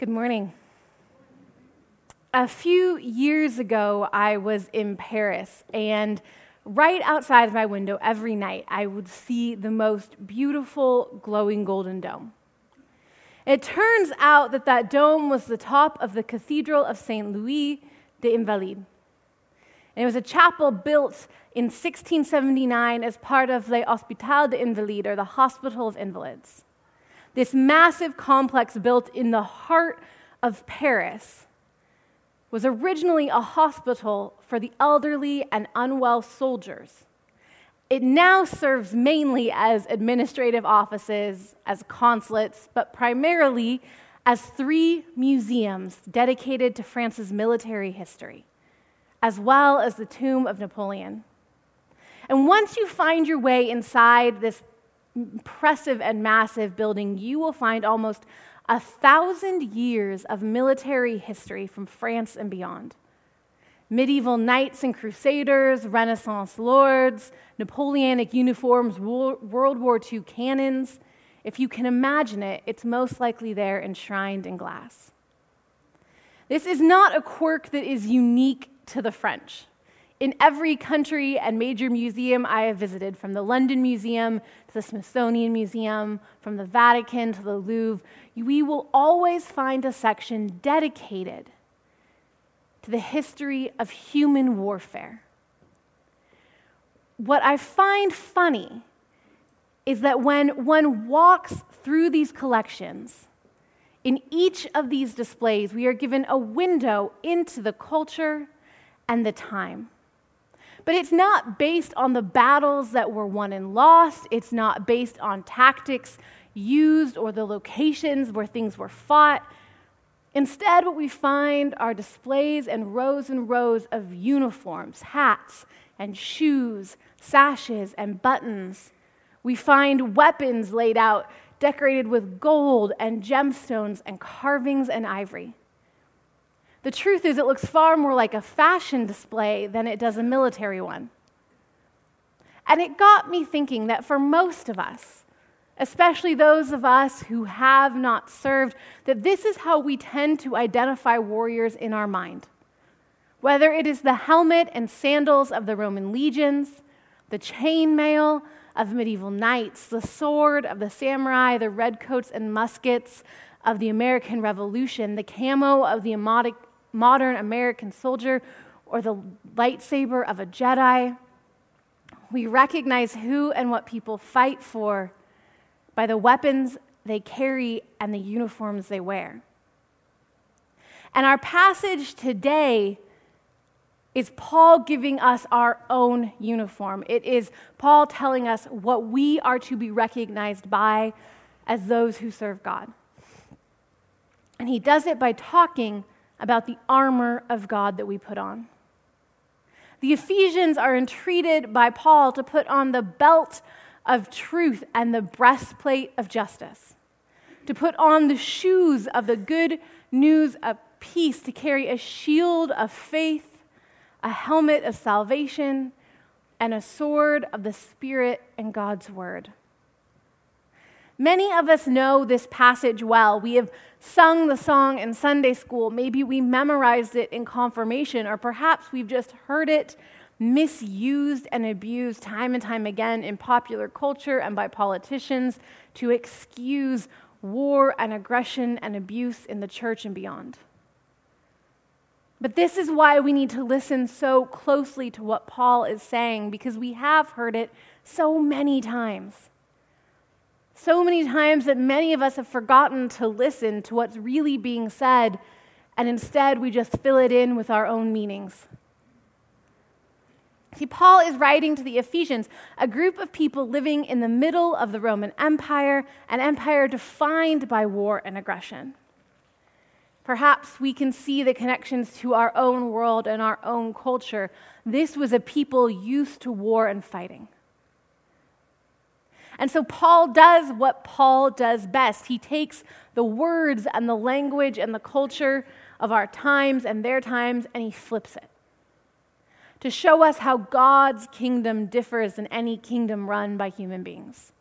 Good morning. A few years ago, I was in Paris, and right outside of my window every night, I would see the most beautiful glowing golden dome. It turns out that that dome was the top of the Cathedral of Saint Louis des Invalides. And it was a chapel built in 1679 as part of Le Hospital des Invalides, or the Hospital of Invalids. This massive complex built in the heart of Paris was originally a hospital for the elderly and unwell soldiers. It now serves mainly as administrative offices, as consulates, but primarily as three museums dedicated to France's military history, as well as the tomb of Napoleon. And once you find your way inside this impressive and massive building, you will find almost a thousand years of military history from France and beyond. Medieval knights and crusaders, Renaissance lords, Napoleonic uniforms, World War II cannons. If you can imagine it, it's most likely there enshrined in glass. This is not a quirk that is unique to the French in every country and major museum I have visited, from the London Museum to the Smithsonian Museum, from the Vatican to the Louvre, we will always find a section dedicated to the history of human warfare. What I find funny is that when one walks through these collections, in each of these displays, we are given a window into the culture and the time. But it's not based on the battles that were won and lost. It's not based on tactics used or the locations where things were fought. Instead, what we find are displays and rows and rows of uniforms, hats, and shoes, sashes, and buttons. We find weapons laid out, decorated with gold and gemstones and carvings and ivory. The truth is, it looks far more like a fashion display than it does a military one. And it got me thinking that for most of us, especially those of us who have not served, that this is how we tend to identify warriors in our mind. Whether it is the helmet and sandals of the Roman legions, the chainmail of medieval knights, the sword of the samurai, the redcoats and muskets of the American Revolution, the camo of the modern American soldier or the lightsaber of a Jedi. We recognize who and what people fight for by the weapons they carry and the uniforms they wear. And our passage today is Paul giving us our own uniform. It is Paul telling us what we are to be recognized by as those who serve God. And he does it by talking about the armor of God that we put on. The Ephesians are entreated by Paul to put on the belt of truth and the breastplate of justice, to put on the shoes of the good news of peace, to carry a shield of faith, a helmet of salvation, and a sword of the Spirit and God's word. Many of us know this passage well. We have sung the song in Sunday school. Maybe we memorized it in confirmation, or perhaps we've just heard it misused and abused time and time again in popular culture and by politicians to excuse war and aggression and abuse in the church and beyond. But this is why we need to listen so closely to what Paul is saying, because we have heard it so many times so many times that many of us have forgotten to listen to what's really being said, and instead we just fill it in with our own meanings. See, Paul is writing to the Ephesians, a group of people living in the middle of the Roman Empire, an empire defined by war and aggression. Perhaps we can see the connections to our own world and our own culture. This was a people used to war and fighting. And so Paul does what Paul does best. He takes the words and the language and the culture of our times and their times and he flips it to show us how God's kingdom differs in any kingdom run by human beings.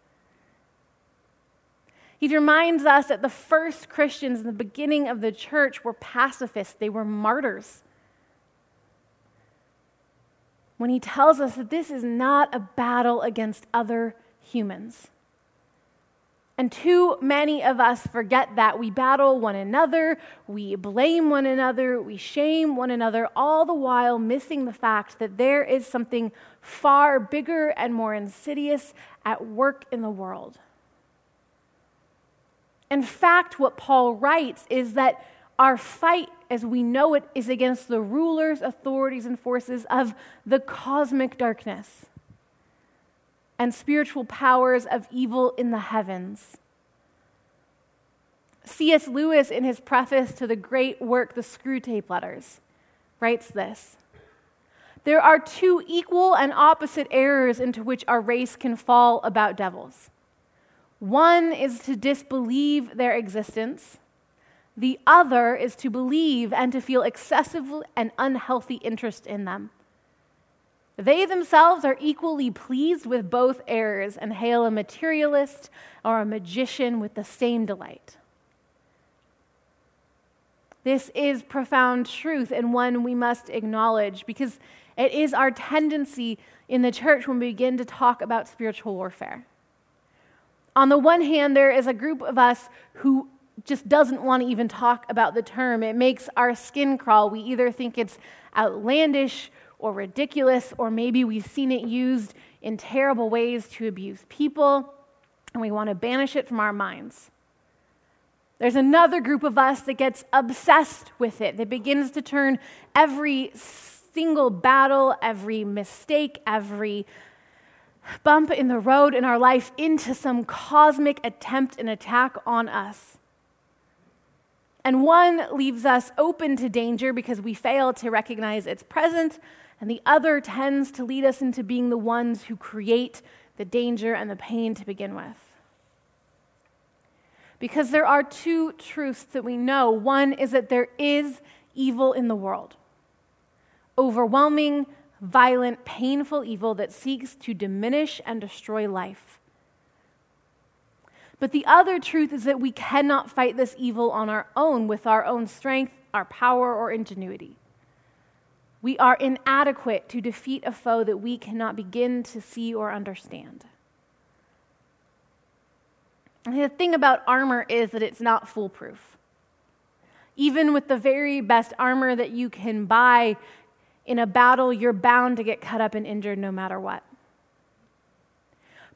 He reminds us that the first Christians in the beginning of the church were pacifists, they were martyrs. When he tells us that this is not a battle against other humans. And too many of us forget that. We battle one another, we blame one another, we shame one another, all the while missing the fact that there is something far bigger and more insidious at work in the world. In fact, what Paul writes is that our fight as we know it is against the rulers, authorities, and forces of the cosmic darkness and spiritual powers of evil in the heavens. C.S. Lewis, in his preface to the great work, The Screwtape Letters, writes this There are two equal and opposite errors into which our race can fall about devils. One is to disbelieve their existence, the other is to believe and to feel excessive and unhealthy interest in them. They themselves are equally pleased with both errors and hail a materialist or a magician with the same delight. This is profound truth and one we must acknowledge because it is our tendency in the church when we begin to talk about spiritual warfare. On the one hand, there is a group of us who just doesn't want to even talk about the term. It makes our skin crawl. We either think it's outlandish or ridiculous, or maybe we've seen it used in terrible ways to abuse people, and we want to banish it from our minds. There's another group of us that gets obsessed with it, that begins to turn every single battle, every mistake, every bump in the road in our life into some cosmic attempt and attack on us. And one leaves us open to danger because we fail to recognize its presence, and the other tends to lead us into being the ones who create the danger and the pain to begin with. Because there are two truths that we know. One is that there is evil in the world overwhelming, violent, painful evil that seeks to diminish and destroy life. But the other truth is that we cannot fight this evil on our own with our own strength, our power, or ingenuity. We are inadequate to defeat a foe that we cannot begin to see or understand. And the thing about armor is that it's not foolproof. Even with the very best armor that you can buy in a battle, you're bound to get cut up and injured no matter what.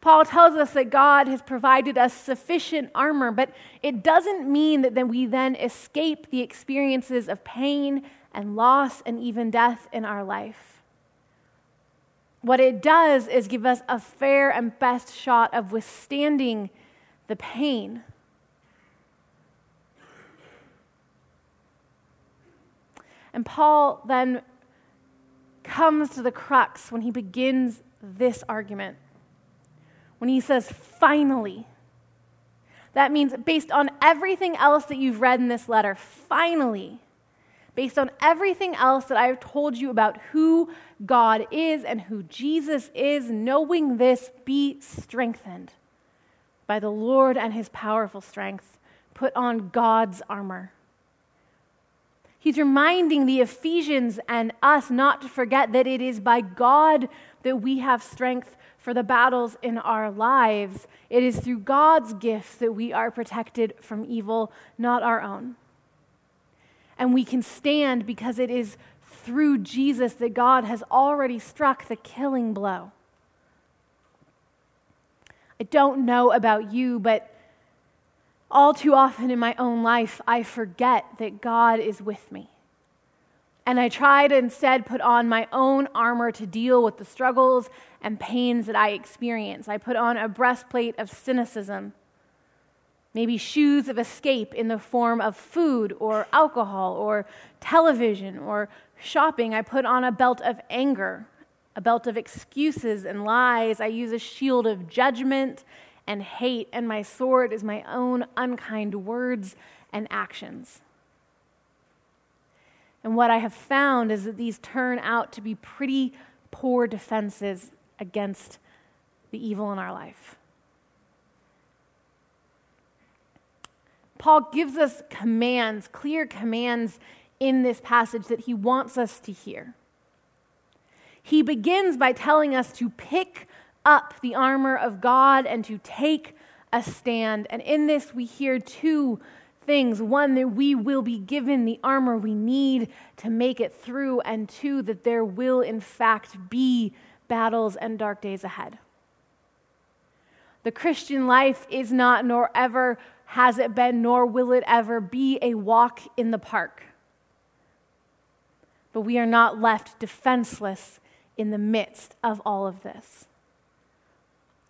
Paul tells us that God has provided us sufficient armor, but it doesn't mean that then we then escape the experiences of pain and loss and even death in our life. What it does is give us a fair and best shot of withstanding the pain. And Paul then comes to the crux when he begins this argument. When he says, finally. That means, based on everything else that you've read in this letter, finally, based on everything else that I've told you about who God is and who Jesus is, knowing this, be strengthened by the Lord and his powerful strength. Put on God's armor. He's reminding the Ephesians and us not to forget that it is by God that we have strength for the battles in our lives. It is through God's gifts that we are protected from evil, not our own. And we can stand because it is through Jesus that God has already struck the killing blow. I don't know about you, but all too often in my own life, I forget that God is with me. And I try to instead put on my own armor to deal with the struggles and pains that I experience. I put on a breastplate of cynicism, maybe shoes of escape in the form of food or alcohol or television or shopping. I put on a belt of anger a belt of excuses and lies. I use a shield of judgment and hate, and my sword is my own unkind words and actions. And what I have found is that these turn out to be pretty poor defenses against the evil in our life. Paul gives us commands, clear commands in this passage that he wants us to hear. He begins by telling us to pick up the armor of God and to take a stand. And in this, we hear two things one, that we will be given the armor we need to make it through, and two, that there will, in fact, be battles and dark days ahead. The Christian life is not, nor ever has it been, nor will it ever be a walk in the park. But we are not left defenseless in the midst of all of this.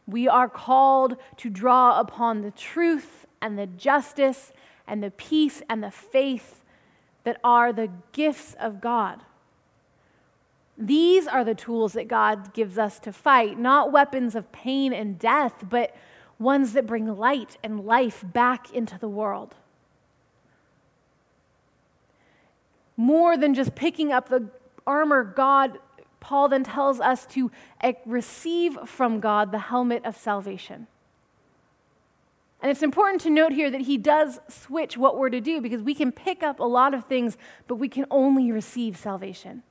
We are called to draw upon the truth and the justice and the peace and the faith that are the gifts of God. These are the tools that God gives us to fight, not weapons of pain and death, but ones that bring light and life back into the world. More than just picking up the armor God Paul then tells us to eh, receive from God the helmet of salvation. And it's important to note here that he does switch what we're to do because we can pick up a lot of things, but we can only receive salvation.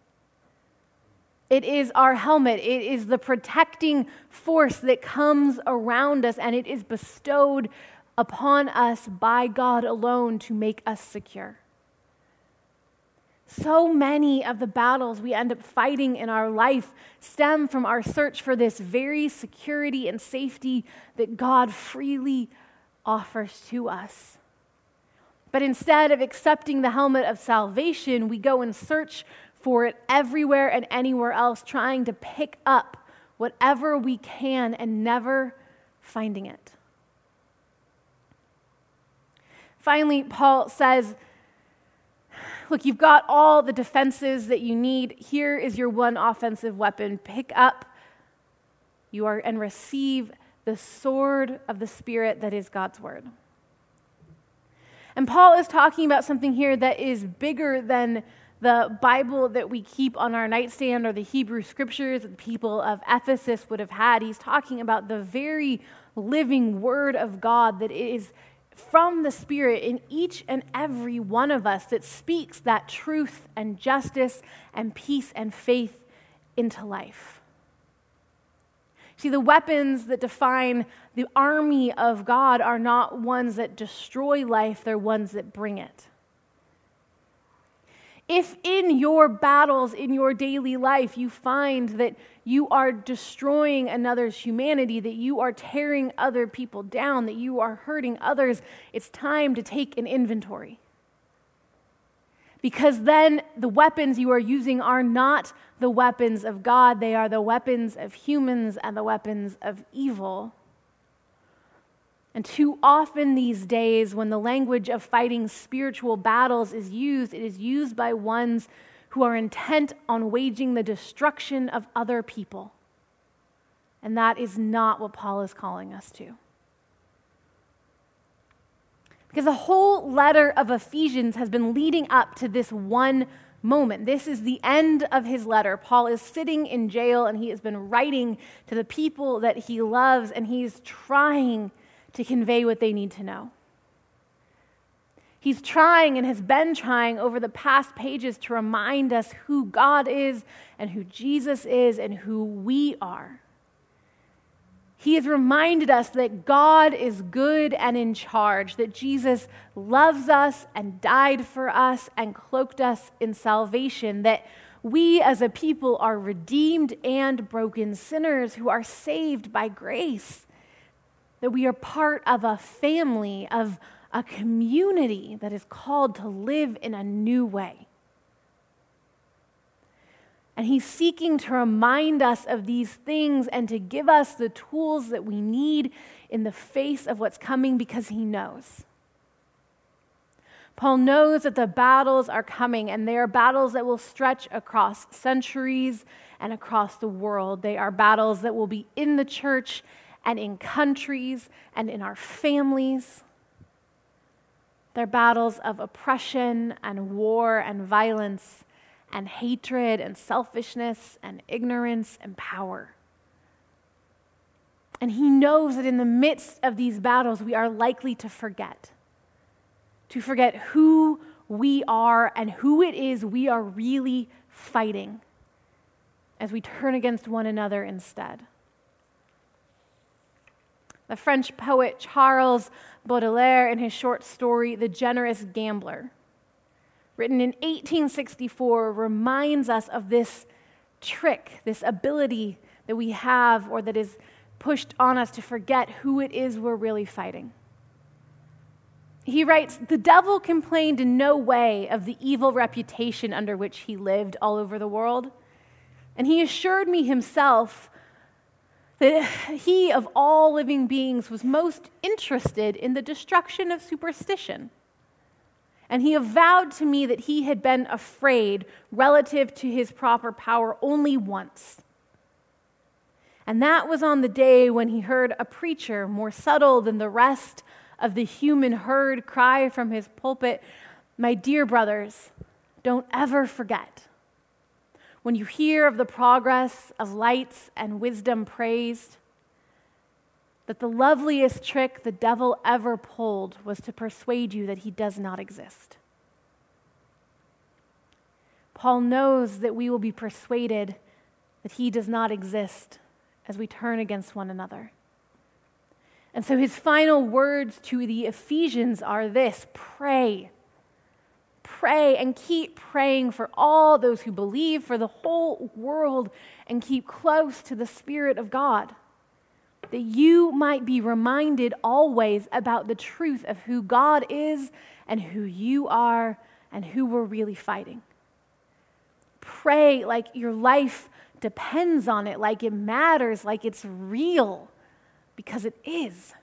It is our helmet, it is the protecting force that comes around us, and it is bestowed upon us by God alone to make us secure. So many of the battles we end up fighting in our life stem from our search for this very security and safety that God freely offers to us. But instead of accepting the helmet of salvation, we go and search for it everywhere and anywhere else, trying to pick up whatever we can and never finding it. Finally, Paul says, Look, you've got all the defenses that you need. Here is your one offensive weapon. Pick up you are and receive the sword of the Spirit that is God's word. And Paul is talking about something here that is bigger than the Bible that we keep on our nightstand or the Hebrew scriptures that the people of Ephesus would have had. He's talking about the very living word of God that is from the Spirit in each and every one of us that speaks that truth and justice and peace and faith into life. See, the weapons that define the army of God are not ones that destroy life, they're ones that bring it. If in your battles, in your daily life, you find that you are destroying another's humanity, that you are tearing other people down, that you are hurting others, it's time to take an inventory. Because then the weapons you are using are not the weapons of God, they are the weapons of humans and the weapons of evil. And too often these days, when the language of fighting spiritual battles is used, it is used by ones who are intent on waging the destruction of other people. And that is not what Paul is calling us to. Because the whole letter of Ephesians has been leading up to this one moment. This is the end of his letter. Paul is sitting in jail and he has been writing to the people that he loves and he's trying to convey what they need to know. He's trying and has been trying over the past pages to remind us who God is and who Jesus is and who we are. He has reminded us that God is good and in charge, that Jesus loves us and died for us and cloaked us in salvation, that we as a people are redeemed and broken sinners who are saved by grace that we are part of a family, of a community that is called to live in a new way. And he's seeking to remind us of these things and to give us the tools that we need in the face of what's coming because he knows. Paul knows that the battles are coming, and they are battles that will stretch across centuries and across the world. They are battles that will be in the church and in countries and in our families. They're battles of oppression and war and violence and hatred and selfishness and ignorance and power. And he knows that in the midst of these battles, we are likely to forget. to forget who we are and who it is we are really fighting as we turn against one another instead. The French poet Charles Baudelaire, in his short story, The Generous Gambler, written in 1864, reminds us of this trick, this ability that we have or that is pushed on us to forget who it is we're really fighting. He writes The devil complained in no way of the evil reputation under which he lived all over the world. And he assured me himself that he, of all living beings, was most interested in the destruction of superstition. And he avowed to me that he had been afraid relative to his proper power only once. And that was on the day when he heard a preacher more subtle than the rest of the human herd cry from his pulpit, My dear brothers, don't ever forget. When you hear of the progress of lights and wisdom praised, that the loveliest trick the devil ever pulled was to persuade you that he does not exist. Paul knows that we will be persuaded that he does not exist as we turn against one another. And so his final words to the Ephesians are this pray. Pray and keep praying for all those who believe, for the whole world, and keep close to the Spirit of God, that you might be reminded always about the truth of who God is and who you are and who we're really fighting. Pray like your life depends on it, like it matters, like it's real because it is.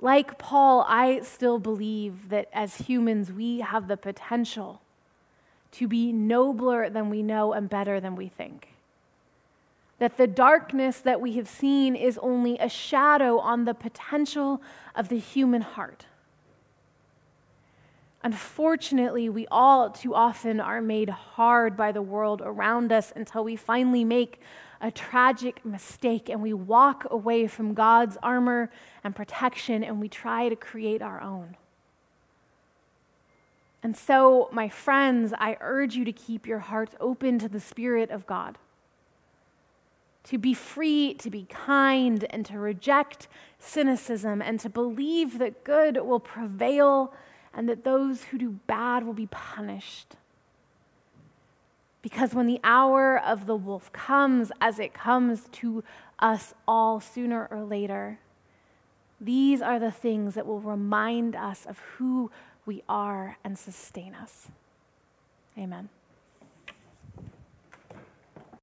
Like Paul, I still believe that as humans, we have the potential to be nobler than we know and better than we think. That the darkness that we have seen is only a shadow on the potential of the human heart. Unfortunately, we all too often are made hard by the world around us until we finally make a tragic mistake and we walk away from God's armor and protection and we try to create our own. And so, my friends, I urge you to keep your hearts open to the Spirit of God, to be free, to be kind, and to reject cynicism, and to believe that good will prevail and that those who do bad will be punished. Because when the hour of the wolf comes, as it comes to us all sooner or later, these are the things that will remind us of who we are and sustain us. Amen.